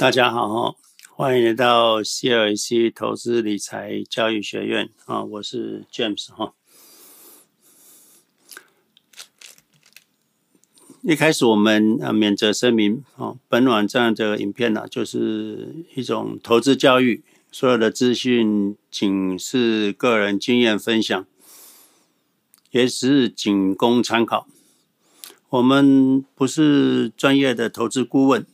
大家好，欢迎来到 CLAC 投资理财教育学院啊，我是 James 哈。一开始我们啊免责声明啊，本网站的影片呢，就是一种投资教育，所有的资讯仅是个人经验分享，也是仅供参考。我们不是专业的投资顾问。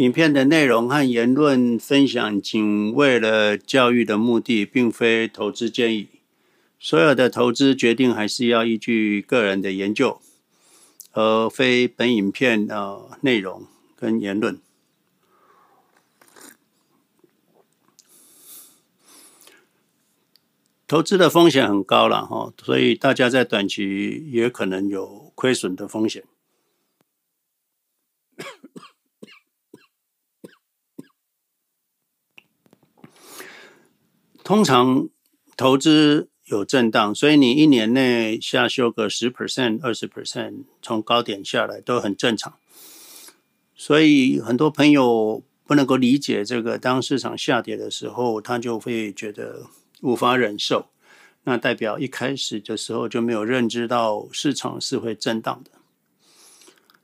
影片的内容和言论分享仅为了教育的目的，并非投资建议。所有的投资决定还是要依据个人的研究，而非本影片的内容跟言论。投资的风险很高了哈，所以大家在短期也可能有亏损的风险。通常投资有震荡，所以你一年内下修个十 percent、二十 percent，从高点下来都很正常。所以很多朋友不能够理解这个，当市场下跌的时候，他就会觉得无法忍受。那代表一开始的时候就没有认知到市场是会震荡的。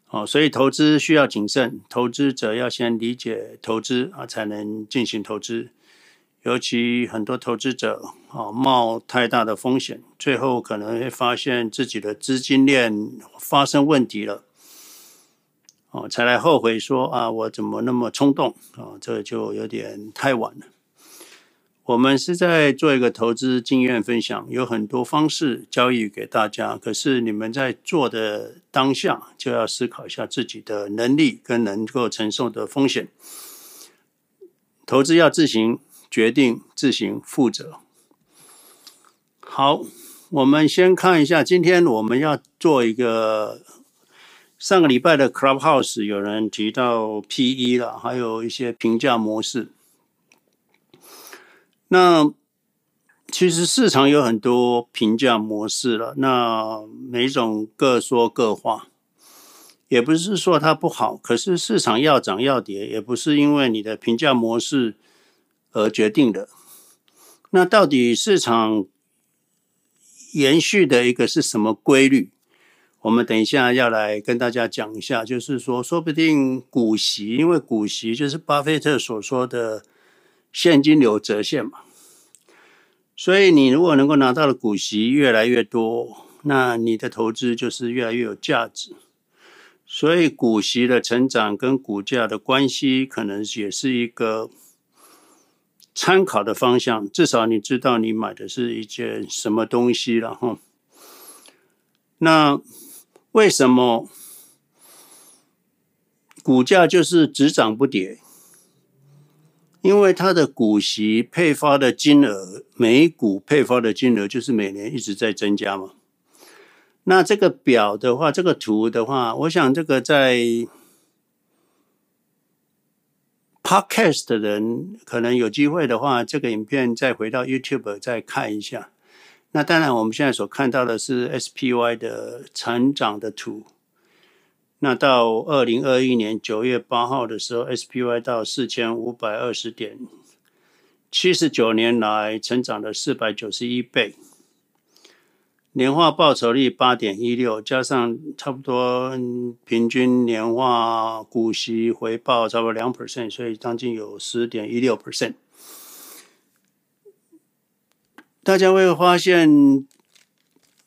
哦，所以投资需要谨慎，投资者要先理解投资啊，才能进行投资。尤其很多投资者啊，冒太大的风险，最后可能会发现自己的资金链发生问题了，哦，才来后悔说啊，我怎么那么冲动啊？这就有点太晚了。我们是在做一个投资经验分享，有很多方式交易给大家，可是你们在做的当下就要思考一下自己的能力跟能够承受的风险。投资要自行。决定自行负责。好，我们先看一下，今天我们要做一个上个礼拜的 Clubhouse 有人提到 PE 了，还有一些评价模式。那其实市场有很多评价模式了，那每种各说各话，也不是说它不好，可是市场要涨要跌，也不是因为你的评价模式。而决定的，那到底市场延续的一个是什么规律？我们等一下要来跟大家讲一下，就是说，说不定股息，因为股息就是巴菲特所说的现金流折现嘛，所以你如果能够拿到的股息越来越多，那你的投资就是越来越有价值。所以股息的成长跟股价的关系，可能也是一个。参考的方向，至少你知道你买的是一件什么东西了哈。那为什么股价就是只涨不跌？因为它的股息配发的金额，每股配发的金额就是每年一直在增加嘛。那这个表的话，这个图的话，我想这个在。Podcast 的人可能有机会的话，这个影片再回到 YouTube 再看一下。那当然，我们现在所看到的是 SPY 的成长的图。那到二零二一年九月八号的时候，SPY 到四千五百二十点，七十九年来成长了四百九十一倍。年化报酬率八点一六，加上差不多平均年化股息回报差不多两 percent，所以将近有十点一六 percent。大家会发现，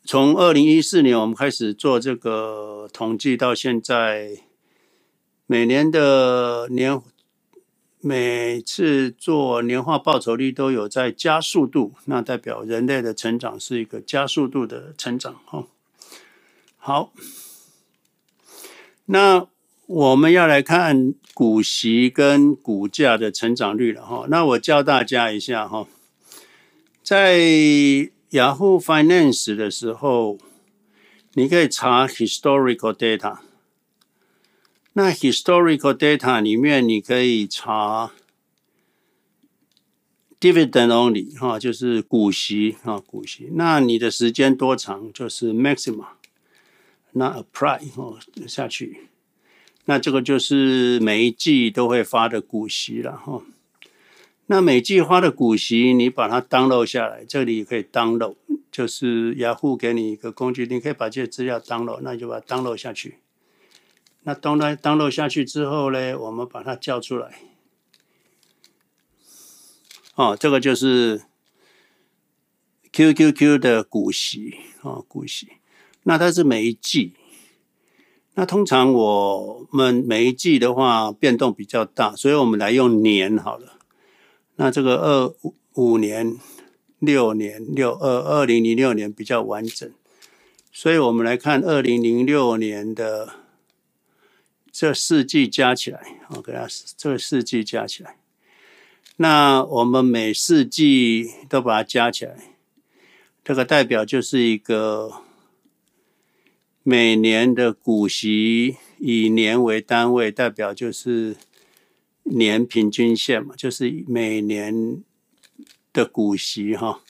从二零一四年我们开始做这个统计到现在，每年的年。每次做年化报酬率都有在加速度，那代表人类的成长是一个加速度的成长。哈，好，那我们要来看股息跟股价的成长率了。哈，那我教大家一下哈，在 Yahoo Finance 的时候，你可以查 historical data。那 historical data 里面，你可以查 dividend only 哈，就是股息哈，股息。那你的时间多长，就是 maximum。那 apply 哦下去。那这个就是每一季都会发的股息了哈。那每季发的股息，你把它 download 下来，这里可以 download，就是雅虎给你一个工具，你可以把这些资料 download，那你就把它 download 下去。那 download download 下去之后呢，我们把它叫出来。哦，这个就是 QQQ 的股息啊，股息。那它是每一季。那通常我们每一季的话变动比较大，所以我们来用年好了。那这个二五年、六年、六二二零零六年比较完整，所以我们来看二零零六年的这四季加起来，我给它这四季加起来。那我们每四季都把它加起来，这个代表就是一个每年的股息以年为单位，代表就是年平均线嘛，就是每年的股息哈，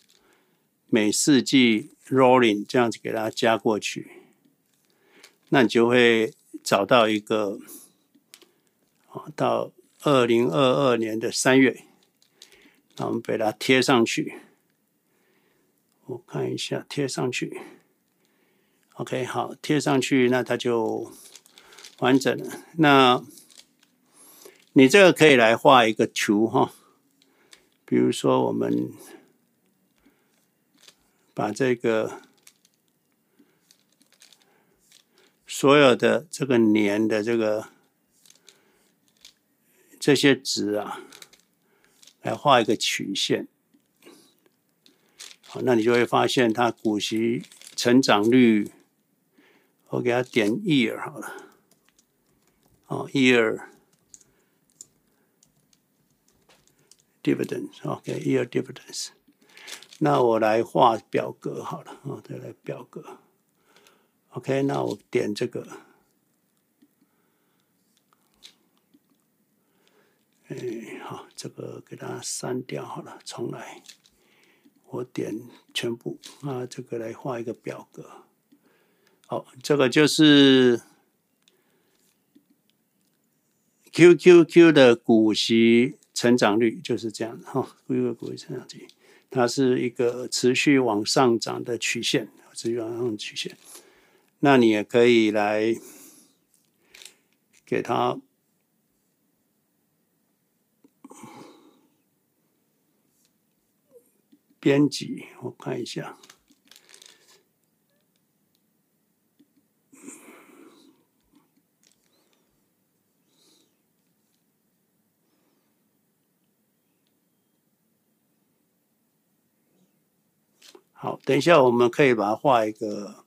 每四季 rolling 这样子给它加过去，那你就会找到一个啊，到二零二二年的三月。那我们把它贴上去，我看一下贴上去，OK，好，贴上去，那它就完整了。那你这个可以来画一个图哈，比如说我们把这个所有的这个年的这个这些值啊。来画一个曲线，好，那你就会发现它股息成长率，我给它点 year 好了，哦，year dividends，OK，year dividends，那我来画表格好了，哦，再来表格。，OK，那我点这个。哎，好，这个给它删掉好了，重来。我点全部啊，这个来画一个表格。好，这个就是 QQQ 的股息成长率就是这样哈。QQQ 股息成长率，它是一个持续往上涨的曲线，持续往上的曲线。那你也可以来给他。编辑，我看一下。好，等一下我们可以把它画一个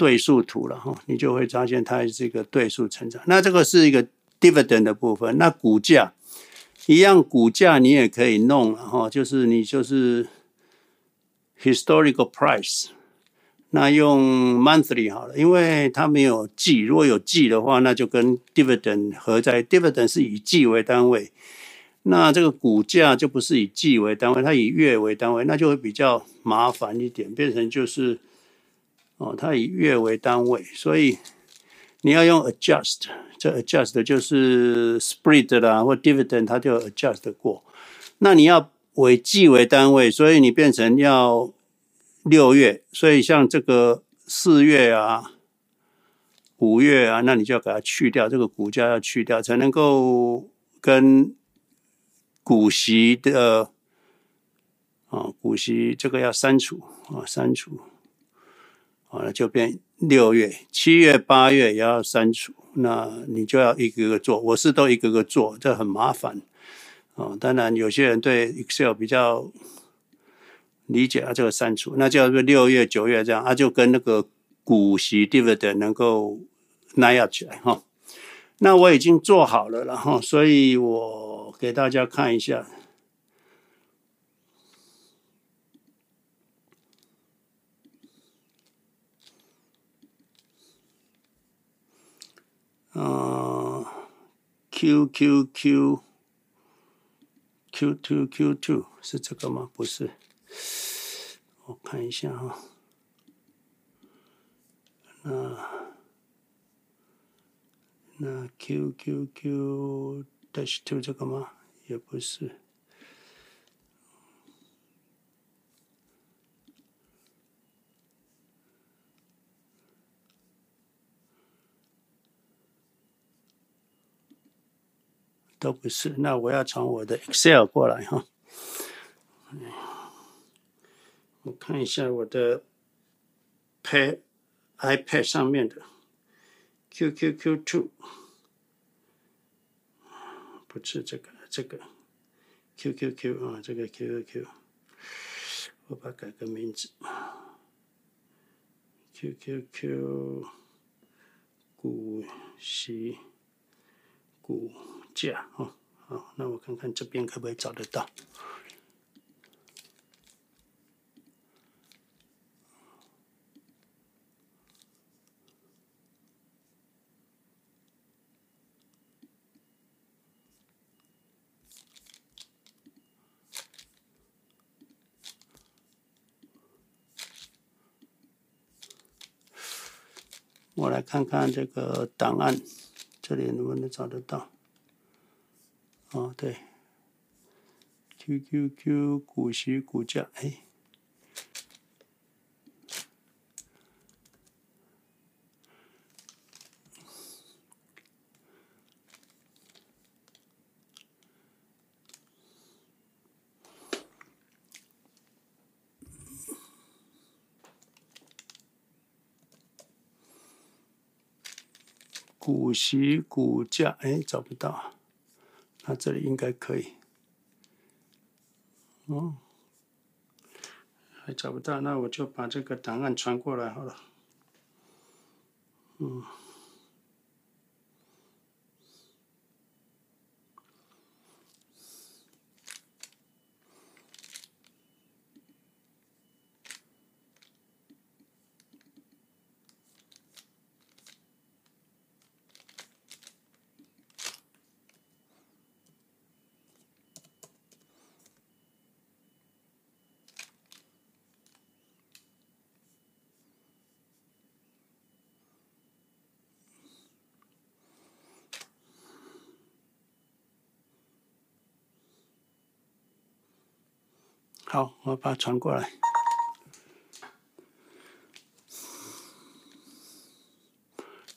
对数图了哈，你就会发现它是一个对数成长。那这个是一个 dividend 的部分，那股价。一样股价你也可以弄了，哈，就是你就是 historical price，那用 monthly 好了，因为它没有季，如果有季的话，那就跟 dividend 合在，dividend 是以季为单位，那这个股价就不是以季为单位，它以月为单位，那就会比较麻烦一点，变成就是哦，它以月为单位，所以你要用 adjust。这 adjust 就是 split 啦，或 dividend，它就 adjust 过。那你要为季为单位，所以你变成要六月。所以像这个四月啊、五月啊，那你就要给它去掉，这个股价要去掉，才能够跟股息的啊股息这个要删除啊删除，好了就变六月、七月、八月也要删除。那你就要一个个做，我是都一个个做，这很麻烦哦。当然，有些人对 Excel 比较理解啊，这个删除，那叫做六月、九月这样，啊，就跟那个股息 dividend 能够 line up 起来哈。那我已经做好了，然后，所以我给大家看一下。啊，Q Q Q Q two Q two 是这个吗？不是，我看一下啊。那那 Q Q Q dash two 这个吗？也不是。都不是，那我要从我的 Excel 过来哈。我看一下我的 iPad 上面的 QQQ Two，不是这个，这个 QQQ 啊，这个 QQQ，我把改个名字，QQQ 股息股。价哦，好，那我看看这边可不可以找得到。我来看看这个档案，这里能不能找得到？哦，对，QQQ 股息股价，哎，股息股价，哎，找不到。那这里应该可以，哦，还找不到，那我就把这个档案传过来好了，嗯。好，我把它传过来。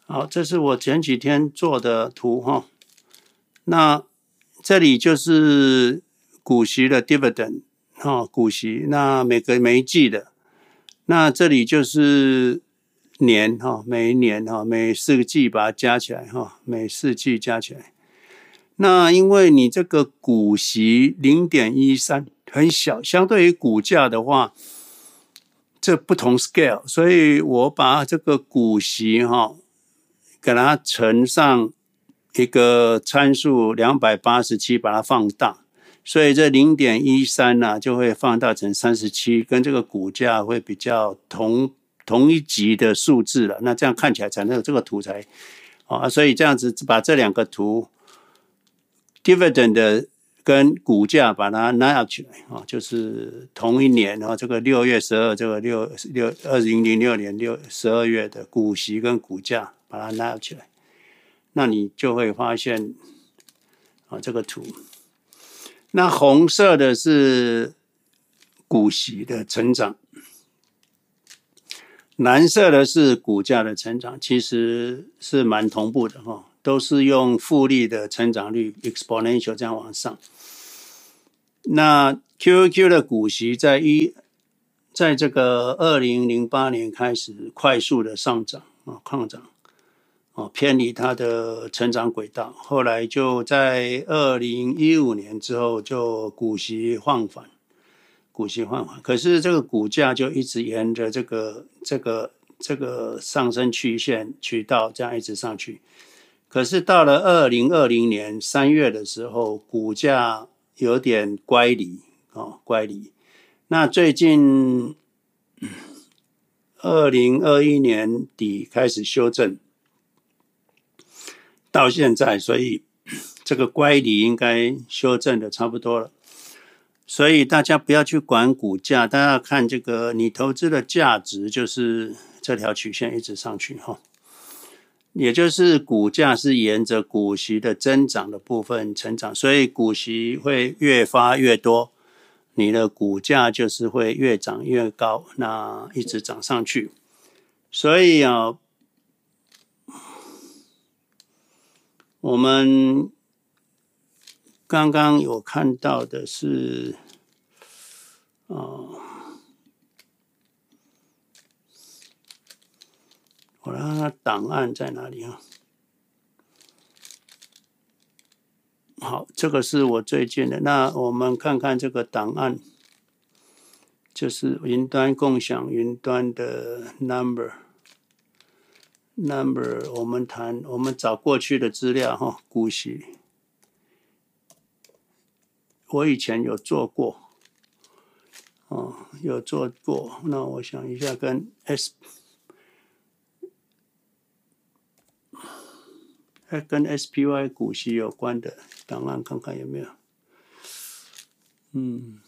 好，这是我前几天做的图哈。那这里就是股息的 dividend 哈，股息。那每个每一季的，那这里就是年哈，每一年哈，每四个季把它加起来哈，每四季加起来。那因为你这个股息零点一三。很小，相对于股价的话，这不同 scale，所以我把这个股息哈，给它乘上一个参数两百八十七，把它放大，所以这零点一三呢就会放大成三十七，跟这个股价会比较同同一级的数字了。那这样看起来才能有这个图才啊，所以这样子把这两个图 dividend 的。跟股价把它 line up 起来啊，就是同一年啊，这个六月十二，这个六六二零零六年六十二月的股息跟股价把它 line up 起来，那你就会发现啊，这个图，那红色的是股息的成长，蓝色的是股价的成长，其实是蛮同步的哈。都是用复利的成长率 exponential 这样往上。那 QQ 的股息在一，在这个二零零八年开始快速的上涨啊，抗涨啊，偏离它的成长轨道。后来就在二零一五年之后就股息放缓，股息放缓。可是这个股价就一直沿着这个这个这个上升曲线渠道这样一直上去。可是到了二零二零年三月的时候，股价有点乖离啊，乖离。那最近二零二一年底开始修正，到现在，所以这个乖离应该修正的差不多了。所以大家不要去管股价，大家看这个你投资的价值，就是这条曲线一直上去哈。也就是股价是沿着股息的增长的部分成长，所以股息会越发越多，你的股价就是会越涨越高，那一直涨上去。所以啊，我们刚刚有看到的是，啊。我看看档案在哪里啊？好，这个是我最近的。那我们看看这个档案，就是云端共享云端的 number number。我们谈，我们找过去的资料哈，股息。我以前有做过，哦，有做过。那我想一下，跟 S。跟 SPY 股息有关的档案，看看有没有。嗯，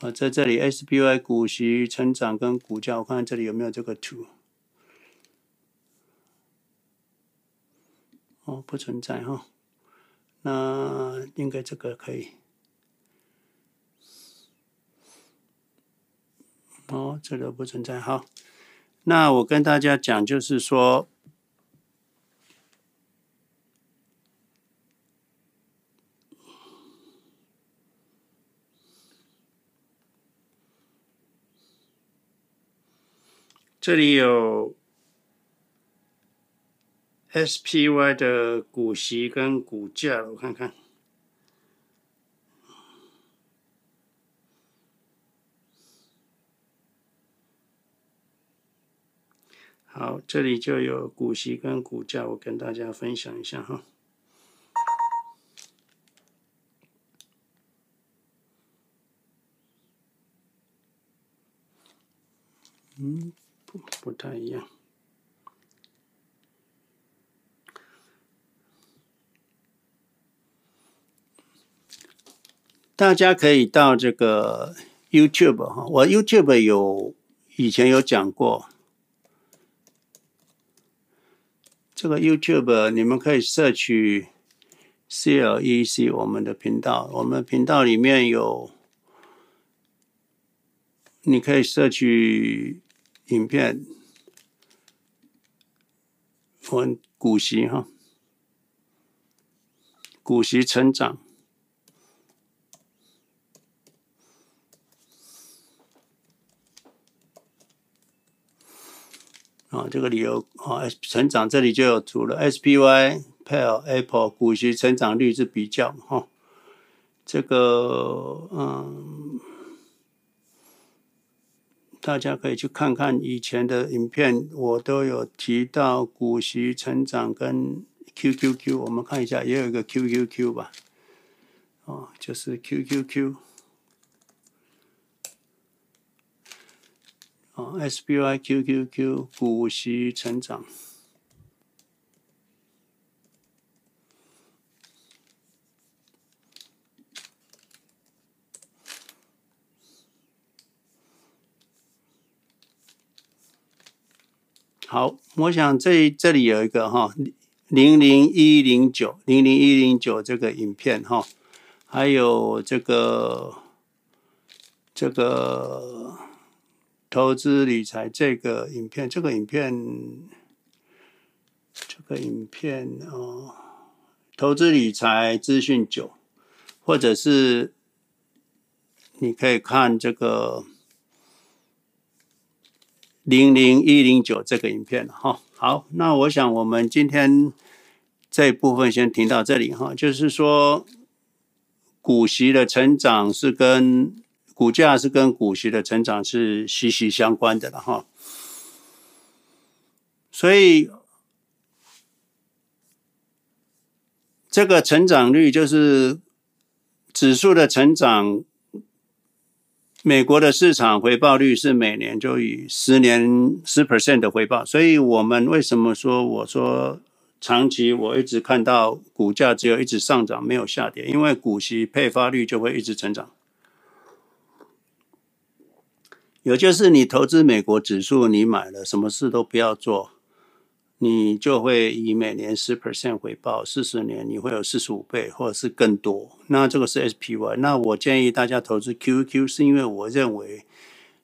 啊，在这里 SPY 股息成长跟股价，我看看这里有没有这个图。哦，不存在哈。那应该这个可以。哦，这个不存在。好，那我跟大家讲，就是说。这里有 SPY 的股息跟股价，我看看。好，这里就有股息跟股价，我跟大家分享一下哈。嗯。不，太一样。大家可以到这个 YouTube 哈，我 YouTube 有以前有讲过。这个 YouTube 你们可以摄取 CLEC 我们的频道，我们频道里面有，你可以摄取。影片，分股息哈，股息成长，啊，这个理由啊，成长这里就有图了，SPY、PAL、Apple 股息成长率是比较哈，这个嗯。大家可以去看看以前的影片，我都有提到股息成长跟 QQQ，我们看一下，也有一个 QQQ 吧，哦，就是 QQQ，哦，SBY QQQ 股息成长。好，我想这这里有一个哈，零零一零九零零一零九这个影片哈，还有这个这个投资理财这个影片，这个影片这个影片哦，投资理财资讯九，或者是你可以看这个。零零一零九这个影片哈，好，那我想我们今天这一部分先停到这里哈，就是说股息的成长是跟股价是跟股息的成长是息息相关的了哈，所以这个成长率就是指数的成长。美国的市场回报率是每年就以十年十 percent 的回报，所以我们为什么说我说长期我一直看到股价只有一直上涨没有下跌，因为股息配发率就会一直成长。也就是你投资美国指数，你买了什么事都不要做，你就会以每年十 percent 回报，四十年你会有四十五倍或者是更多。那这个是 SPY。那我建议大家投资 QQ，是因为我认为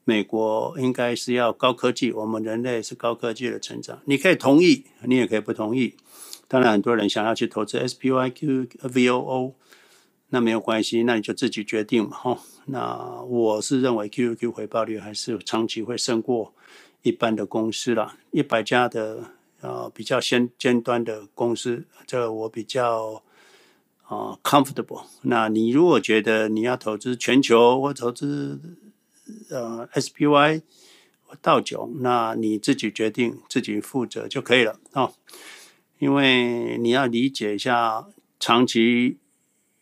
美国应该是要高科技，我们人类是高科技的成长。你可以同意，你也可以不同意。当然，很多人想要去投资 SPY、QVOO，那没有关系，那你就自己决定嘛。哈，那我是认为 QQ 回报率还是长期会胜过一般的公司啦，一百家的。啊，比较先尖端的公司，这个我比较啊 comfortable。那你如果觉得你要投资全球或投资呃 SPY 或道琼，那你自己决定，自己负责就可以了啊。因为你要理解一下，长期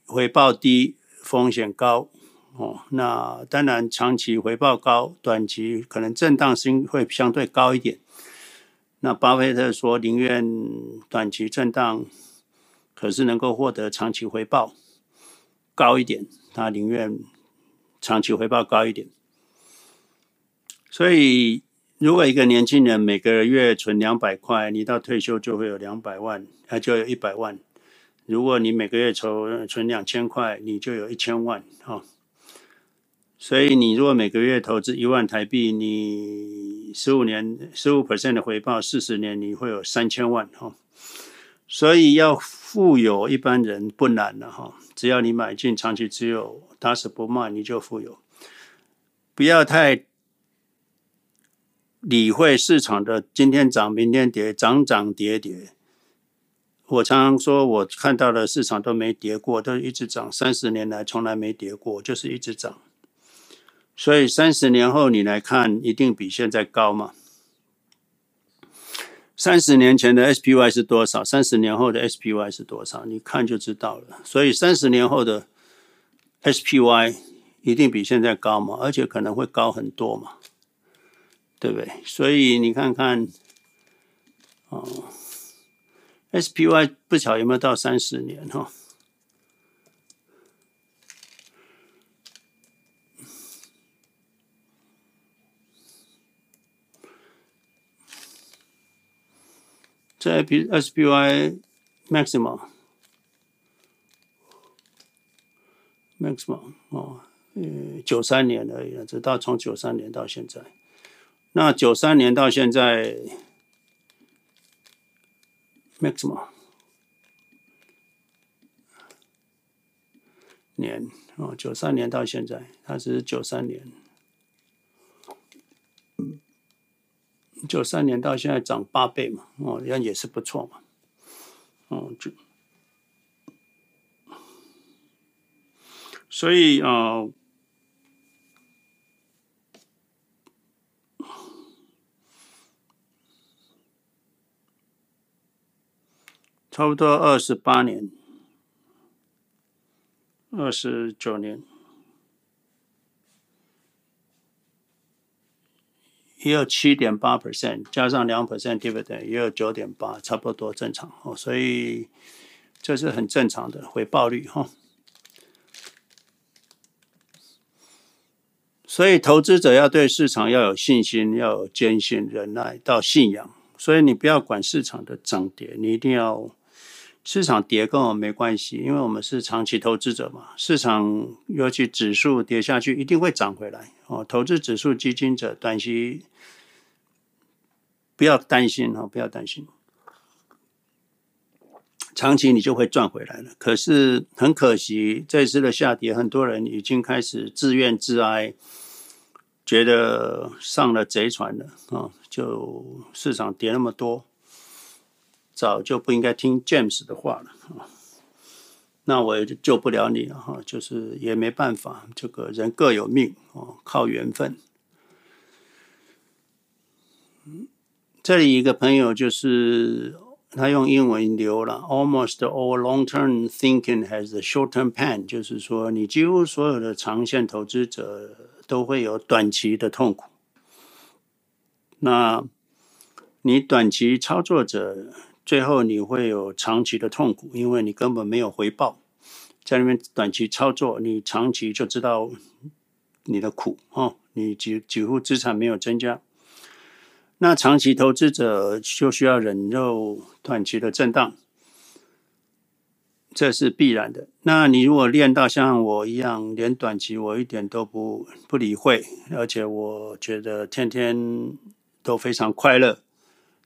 回报低，风险高哦。那当然，长期回报高，短期可能震荡性会相对高一点。那巴菲特说宁愿短期震荡，可是能够获得长期回报高一点，他宁愿长期回报高一点。所以，如果一个年轻人每个月存两百块，你到退休就会有两百万，啊，就有一百万。如果你每个月存存两千块，你就有一千万啊。所以，你如果每个月投资一万台币，你十五年十五 percent 的回报，四十年你会有三千万哈。所以要富有一般人不难了哈，只要你买进长期持有，打死不卖，你就富有。不要太理会市场的今天涨明天跌，涨涨跌跌。我常常说，我看到的市场都没跌过，都一直涨，三十年来从来没跌过，就是一直涨。所以三十年后你来看，一定比现在高嘛？三十年前的 SPY 是多少？三十年后的 SPY 是多少？你看就知道了。所以三十年后的 SPY 一定比现在高嘛？而且可能会高很多嘛？对不对？所以你看看，哦，SPY 不巧有没有到三十年哈？在 SPY maximum maximum 哦，呃，九三年而已，直到从九三年到现在。那九三年到现在 maximum 年哦，九三年到现在，它是九三年。九三年到现在涨八倍嘛，哦，那也是不错嘛，哦，就所以啊、呃，差不多二十八年，二十九年。也有七点八 percent，加上两 percent dividend，也有九点八，差不多正常哦。所以这是很正常的回报率哈。所以投资者要对市场要有信心，要有坚信、忍耐到信仰。所以你不要管市场的涨跌，你一定要。市场跌跟我没关系，因为我们是长期投资者嘛。市场尤其指数跌下去，一定会涨回来哦。投资指数基金者，短期不要担心哦，不要担心，长期你就会赚回来了。可是很可惜，这次的下跌，很多人已经开始自怨自哀，觉得上了贼船了啊！就市场跌那么多。早就不应该听 James 的话了，那我也救不了你了哈，就是也没办法，这个人各有命哦，靠缘分。这里一个朋友就是他用英文留了，Almost all long-term thinking has a short-term pain，就是说你几乎所有的长线投资者都会有短期的痛苦。那你短期操作者，最后你会有长期的痛苦，因为你根本没有回报，在那边短期操作，你长期就知道你的苦哦，你几几乎资产没有增加。那长期投资者就需要忍受短期的震荡，这是必然的。那你如果练到像我一样，连短期我一点都不不理会，而且我觉得天天都非常快乐，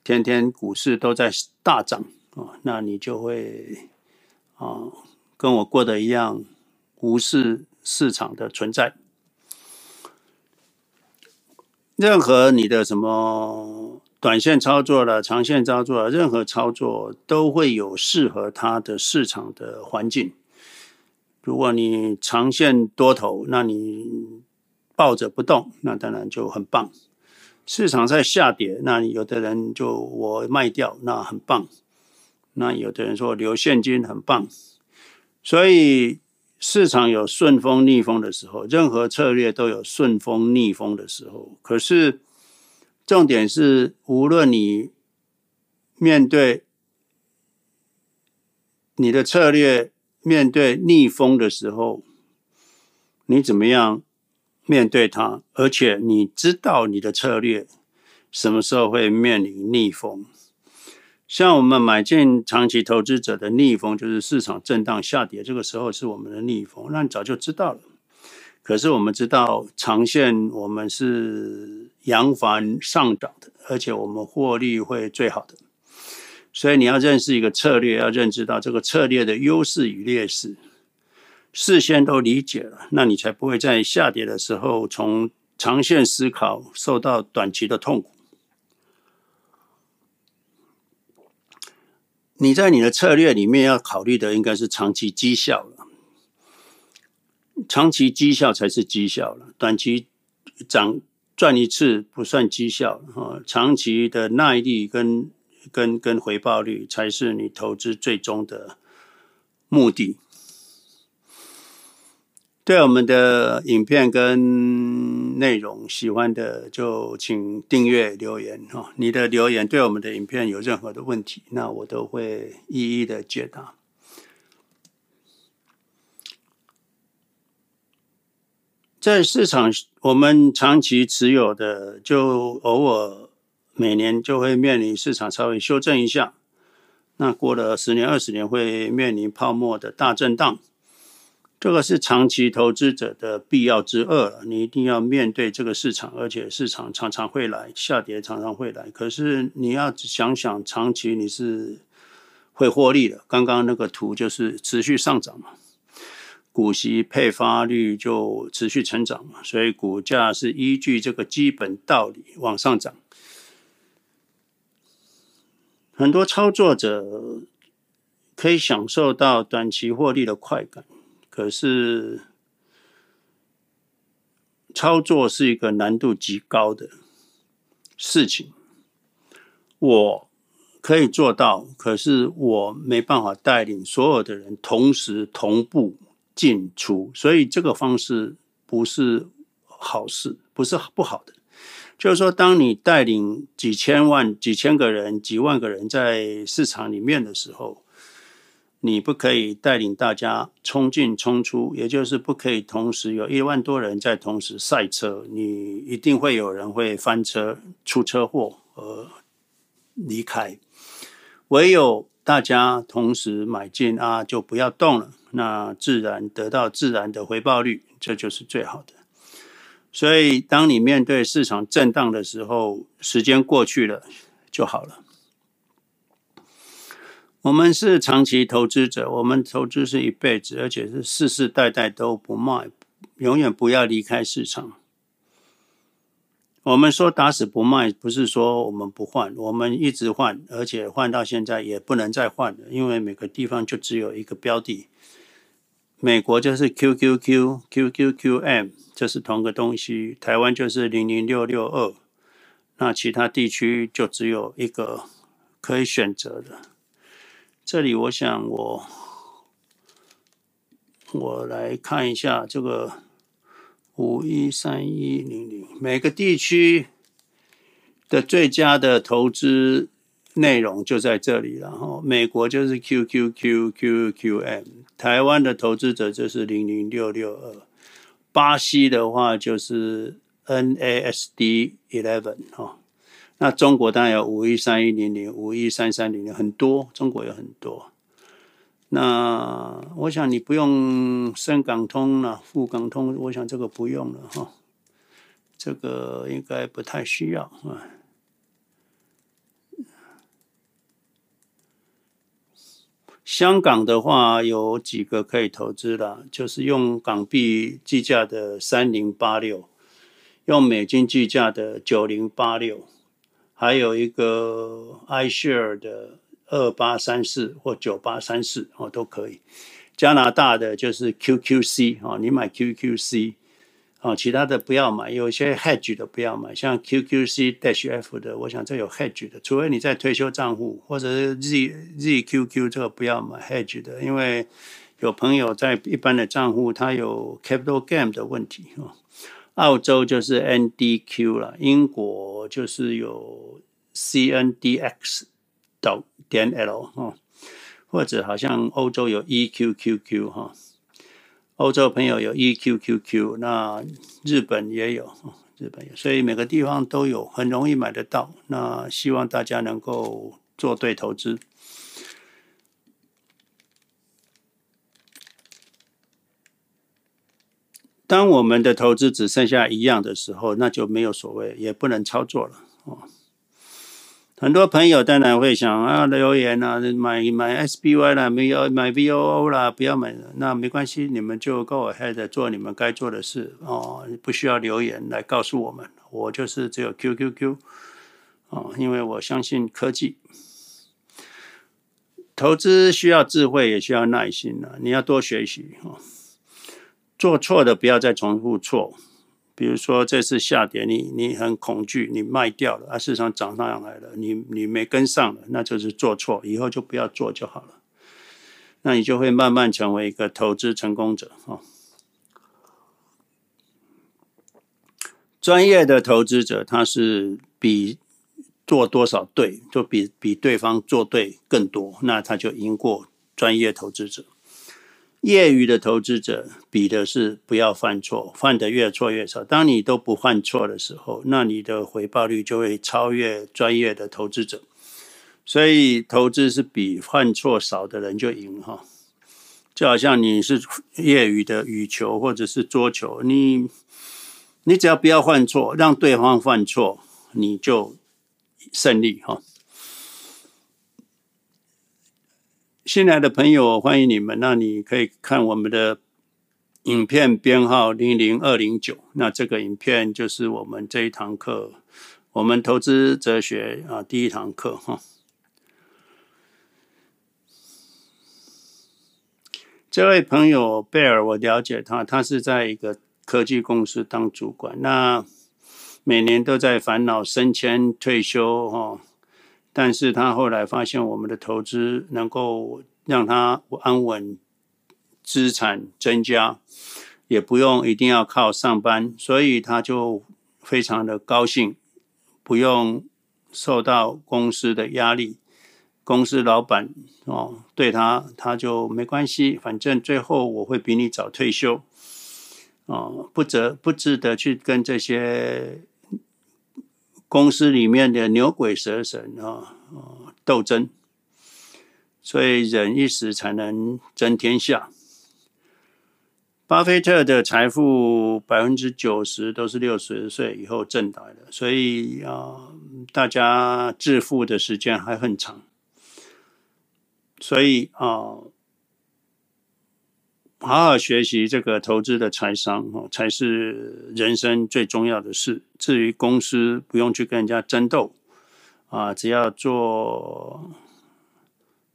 天天股市都在大涨啊，那你就会啊跟我过的一样，无视市场的存在。任何你的什么短线操作了、长线操作了，任何操作都会有适合它的市场的环境。如果你长线多头，那你抱着不动，那当然就很棒。市场在下跌，那有的人就我卖掉，那很棒。那有的人说留现金很棒，所以。市场有顺风逆风的时候，任何策略都有顺风逆风的时候。可是重点是，无论你面对你的策略面对逆风的时候，你怎么样面对它？而且你知道你的策略什么时候会面临逆风？像我们买进长期投资者的逆风，就是市场震荡下跌，这个时候是我们的逆风，那你早就知道了。可是我们知道长线我们是扬帆上涨的，而且我们获利会最好的。所以你要认识一个策略，要认知到这个策略的优势与劣势，事先都理解了，那你才不会在下跌的时候从长线思考受到短期的痛苦。你在你的策略里面要考虑的应该是长期绩效了，长期绩效才是绩效了，短期涨赚一次不算绩效啊，长期的耐力跟跟跟回报率才是你投资最终的目的。对我们的影片跟内容喜欢的，就请订阅留言哈。你的留言对我们的影片有任何的问题，那我都会一一的解答。在市场，我们长期持有的，就偶尔每年就会面临市场稍微修正一下。那过了十年、二十年，会面临泡沫的大震荡。这个是长期投资者的必要之恶了，你一定要面对这个市场，而且市场常常会来下跌，常常会来。可是你要想想，长期你是会获利的。刚刚那个图就是持续上涨嘛，股息配发率就持续成长嘛，所以股价是依据这个基本道理往上涨。很多操作者可以享受到短期获利的快感。可是，操作是一个难度极高的事情。我可以做到，可是我没办法带领所有的人同时同步进出，所以这个方式不是好事，不是不好的。就是说，当你带领几千万、几千个人、几万个人在市场里面的时候。你不可以带领大家冲进冲出，也就是不可以同时有一万多人在同时赛车，你一定会有人会翻车、出车祸而离开。唯有大家同时买进啊，就不要动了，那自然得到自然的回报率，这就是最好的。所以，当你面对市场震荡的时候，时间过去了就好了。我们是长期投资者，我们投资是一辈子，而且是世世代代都不卖，永远不要离开市场。我们说打死不卖，不是说我们不换，我们一直换，而且换到现在也不能再换了，因为每个地方就只有一个标的。美国就是 QQQ、QQQM，这是同个东西；台湾就是零零六六二，那其他地区就只有一个可以选择的。这里我想我我来看一下这个五一三一零零每个地区的最佳的投资内容就在这里然后。美国就是 Q Q Q Q Q M，台湾的投资者就是零零六六二，巴西的话就是 NASD eleven 哈。那中国当然有五一三一零零、五一三三零零，很多，中国有很多。那我想你不用深港通了，沪港通，我想这个不用了哈，这个应该不太需要啊。香港的话有几个可以投资的，就是用港币计价的三零八六，用美金计价的九零八六。还有一个 iShare 的二八三四或九八三四哦，都可以。加拿大的就是 QQC 哦，你买 QQC 哦，其他的不要买。有些 hedge 的不要买，像 QQC Dash F 的，我想这有 hedge 的，除非你在退休账户或者是 Z ZQQ 这个不要买 hedge 的，因为有朋友在一般的账户他有 capital gain 的问题哦。澳洲就是 NDQ 了，英国就是有 CNDX 点 L 哈，或者好像欧洲有 EQQQ 哈，欧洲朋友有 EQQQ，那日本也有，日本有，所以每个地方都有，很容易买得到。那希望大家能够做对投资。当我们的投资只剩下一样的时候，那就没有所谓，也不能操作了哦。很多朋友当然会想啊，留言啊，买买 S B Y 啦，没有买 VOO 啦，不要买了，那没关系，你们就 go ahead 做你们该做的事哦，不需要留言来告诉我们，我就是只有 QQQ 哦，因为我相信科技投资需要智慧，也需要耐心啊，你要多学习哦。做错的不要再重复错，比如说这次下跌，你你很恐惧，你卖掉了，啊，市场涨上来了，你你没跟上了，那就是做错，以后就不要做就好了，那你就会慢慢成为一个投资成功者哦。专业的投资者他是比做多少对，就比比对方做对更多，那他就赢过专业投资者。业余的投资者比的是不要犯错，犯得越错越少。当你都不犯错的时候，那你的回报率就会超越专业的投资者。所以投资是比犯错少的人就赢哈。就好像你是业余的羽球或者是桌球，你你只要不要犯错，让对方犯错，你就胜利哈。新来的朋友，欢迎你们。那你可以看我们的影片编号零零二零九。那这个影片就是我们这一堂课，我们投资哲学啊第一堂课哈。这位朋友贝尔，我了解他，他是在一个科技公司当主管，那每年都在烦恼升迁、退休哈。但是他后来发现，我们的投资能够让他安稳，资产增加，也不用一定要靠上班，所以他就非常的高兴，不用受到公司的压力，公司老板哦对他他就没关系，反正最后我会比你早退休，哦，不值不值得去跟这些。公司里面的牛鬼蛇神啊，斗争，所以忍一时才能争天下。巴菲特的财富百分之九十都是六十岁以后挣来的，所以啊，大家致富的时间还很长。所以啊。好好学习这个投资的财商哦，才是人生最重要的事。至于公司，不用去跟人家争斗啊，只要做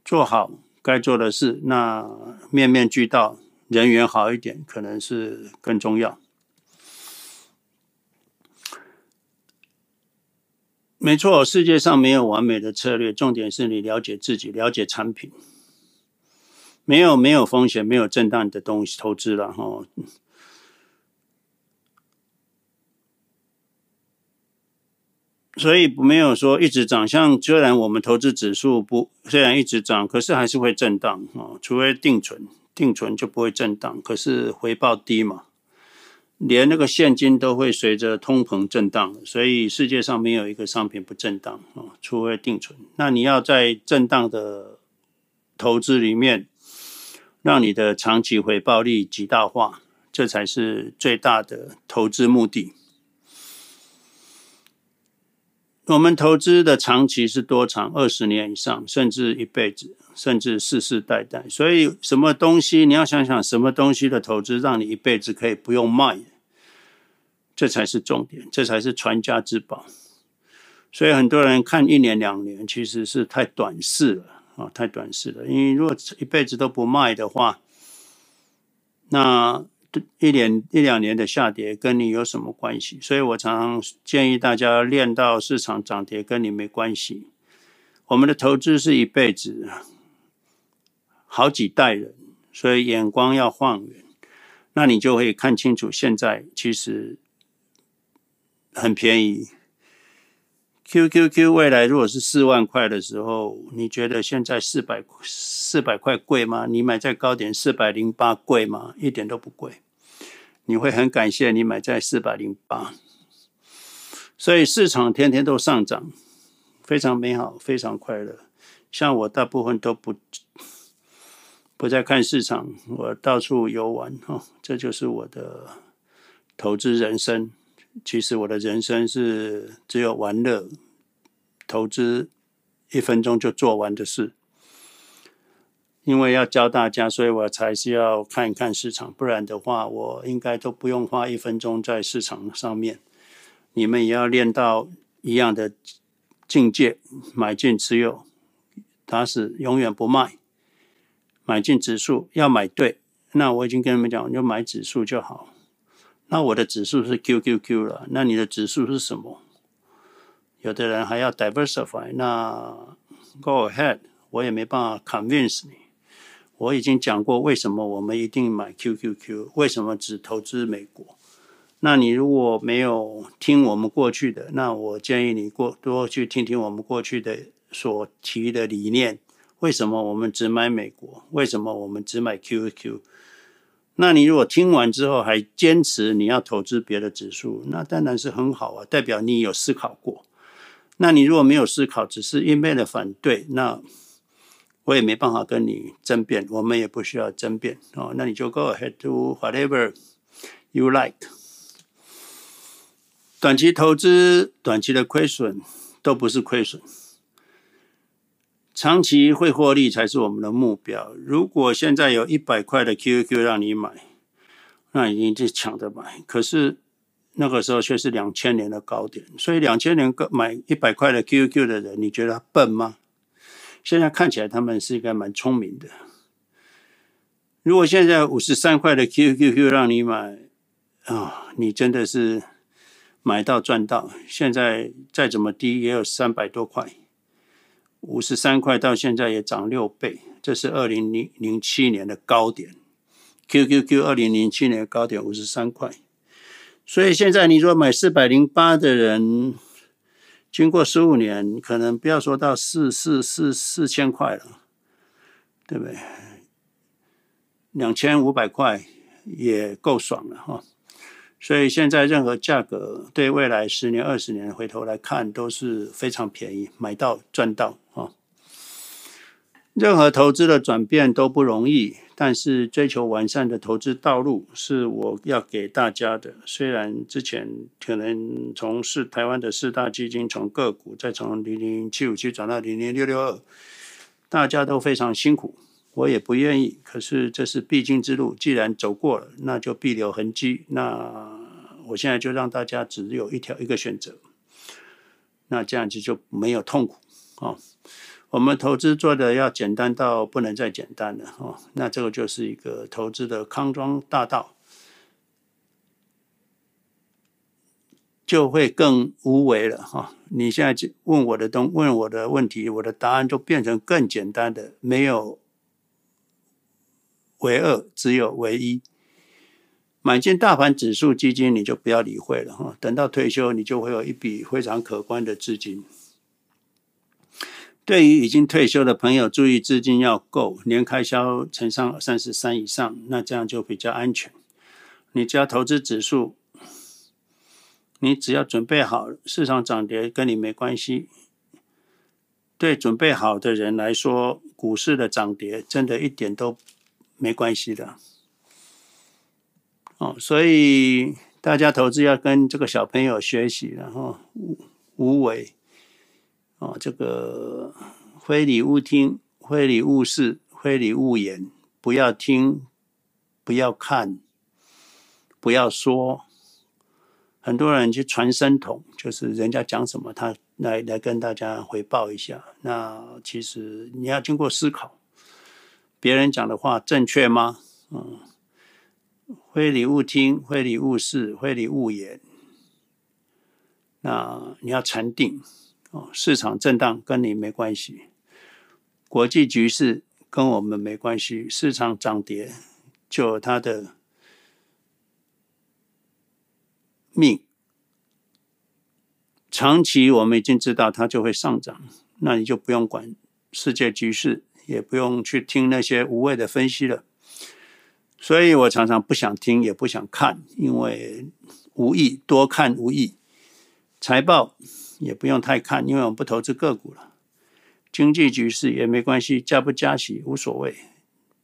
做好该做的事，那面面俱到，人缘好一点，可能是更重要。没错，世界上没有完美的策略，重点是你了解自己，了解产品。没有没有风险，没有震荡的东西投资了哈，所以没有说一直涨。像虽然我们投资指数不虽然一直涨，可是还是会震荡啊。除非定存，定存就不会震荡，可是回报低嘛。连那个现金都会随着通膨震荡，所以世界上没有一个商品不震荡啊，除非定存。那你要在震荡的投资里面，让你的长期回报率极大化，这才是最大的投资目的。我们投资的长期是多长？二十年以上，甚至一辈子，甚至世世代代。所以，什么东西你要想想，什么东西的投资让你一辈子可以不用卖，这才是重点，这才是传家之宝。所以，很多人看一年两年，其实是太短视了啊，太短视了。因为如果一辈子都不卖的话，那。一年一两年的下跌跟你有什么关系？所以我常常建议大家练到市场涨跌跟你没关系。我们的投资是一辈子，好几代人，所以眼光要放远，那你就会看清楚。现在其实很便宜。QQQ 未来如果是四万块的时候，你觉得现在四百四百块贵吗？你买在高点四百零八贵吗？一点都不贵。你会很感谢你买在四百零八，所以市场天天都上涨，非常美好，非常快乐。像我大部分都不不再看市场，我到处游玩哦，这就是我的投资人生。其实我的人生是只有玩乐，投资一分钟就做完的事。因为要教大家，所以我才是要看一看市场，不然的话，我应该都不用花一分钟在市场上面。你们也要练到一样的境界，买进持有，打死永远不卖。买进指数要买对，那我已经跟你们讲，你就买指数就好。那我的指数是 QQQ 了，那你的指数是什么？有的人还要 diversify，那 go ahead，我也没办法 convince 你。我已经讲过，为什么我们一定买 QQQ？为什么只投资美国？那你如果没有听我们过去的，那我建议你过多去听听我们过去的所提的理念。为什么我们只买美国？为什么我们只买 QQQ？那你如果听完之后还坚持你要投资别的指数，那当然是很好啊，代表你有思考过。那你如果没有思考，只是一味的反对，那。我也没办法跟你争辩，我们也不需要争辩哦。那你就 go ahead to whatever you like。短期投资，短期的亏损都不是亏损，长期会获利才是我们的目标。如果现在有一百块的 QQ 让你买，那已经是抢着买。可是那个时候却是两千年的高点，所以两千年买一百块的 QQQ 的人，你觉得他笨吗？现在看起来他们是应该蛮聪明的。如果现在五十三块的 QQQ 让你买啊、你真的是买到赚到。现在再怎么低也有三百多块，五十三块到现在也涨六倍，这是二零零零七年的高点。QQQ 二零零七年的高点五十三块，所以现在你说买四百零八的人。经过十五年，可能不要说到四四四四千块了，对不对？两千五百块也够爽了哈。所以现在任何价格，对未来十年、二十年回头来看，都是非常便宜，买到赚到。任何投资的转变都不容易。但是追求完善的投资道路是我要给大家的。虽然之前可能从四台湾的四大基金从个股再从零零七五七转到零零六六二，大家都非常辛苦，我也不愿意。可是这是必经之路，既然走过了，那就必留痕迹。那我现在就让大家只有一条一个选择，那这样子就没有痛苦啊。我们投资做的要简单到不能再简单了哦，那这个就是一个投资的康庄大道，就会更无为了哈。你现在问我的东问我的问题，我的答案就变成更简单的，没有唯二，只有唯一。买进大盘指数基金，你就不要理会了哈。等到退休，你就会有一笔非常可观的资金。对于已经退休的朋友，注意资金要够，年开销乘上三十三以上，那这样就比较安全。你只要投资指数，你只要准备好市场涨跌跟你没关系。对准备好的人来说，股市的涨跌真的一点都没关系的。哦，所以大家投资要跟这个小朋友学习，然后无无为，哦，这个非礼勿听，非礼勿视，非礼勿言，不要听，不要看，不要说。很多人去传声筒，就是人家讲什么，他来来跟大家回报一下。那其实你要经过思考，别人讲的话正确吗？嗯。非礼勿听，非礼勿视，非礼勿言。那你要禅定市场震荡跟你没关系，国际局势跟我们没关系。市场涨跌就有它的命。长期我们已经知道它就会上涨，那你就不用管世界局势，也不用去听那些无谓的分析了。所以我常常不想听，也不想看，因为无益，多看无益。财报也不用太看，因为我们不投资个股了。经济局势也没关系，加不加息无所谓，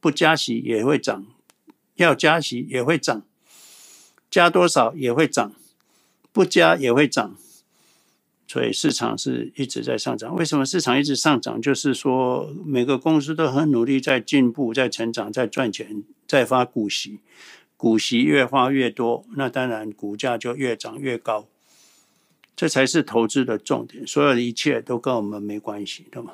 不加息也会涨，要加息也会涨，加多少也会涨，不加也会涨。所以市场是一直在上涨。为什么市场一直上涨？就是说每个公司都很努力在进步、在成长、在赚钱、在发股息，股息越发越多，那当然股价就越涨越高。这才是投资的重点。所有的一切都跟我们没关系，对吗？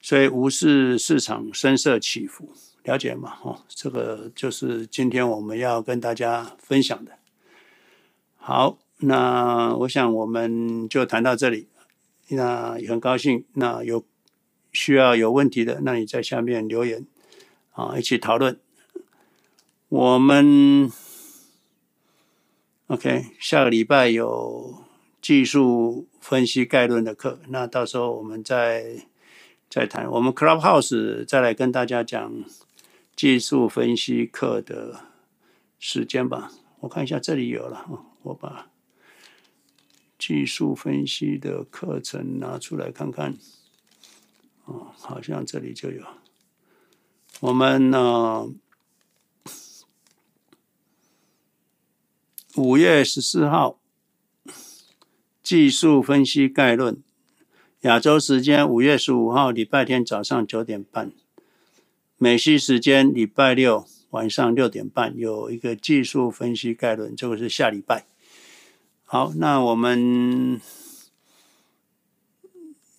所以无视市场声色起伏，了解吗？哦，这个就是今天我们要跟大家分享的。好。那我想我们就谈到这里，那也很高兴。那有需要有问题的，那你在下面留言啊，一起讨论。我们 OK，下个礼拜有技术分析概论的课，那到时候我们再再谈。我们 Clubhouse 再来跟大家讲技术分析课的时间吧。我看一下这里有了，我把。技术分析的课程拿出来看看，哦，好像这里就有。我们呢，五月十四号，技术分析概论，亚洲时间五月十五号礼拜天早上九点半，美西时间礼拜六晚上六点半有一个技术分析概论，这个是下礼拜。好，那我们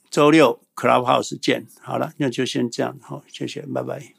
周六 Clubhouse 见。好了，那就先这样。好，谢谢，拜拜。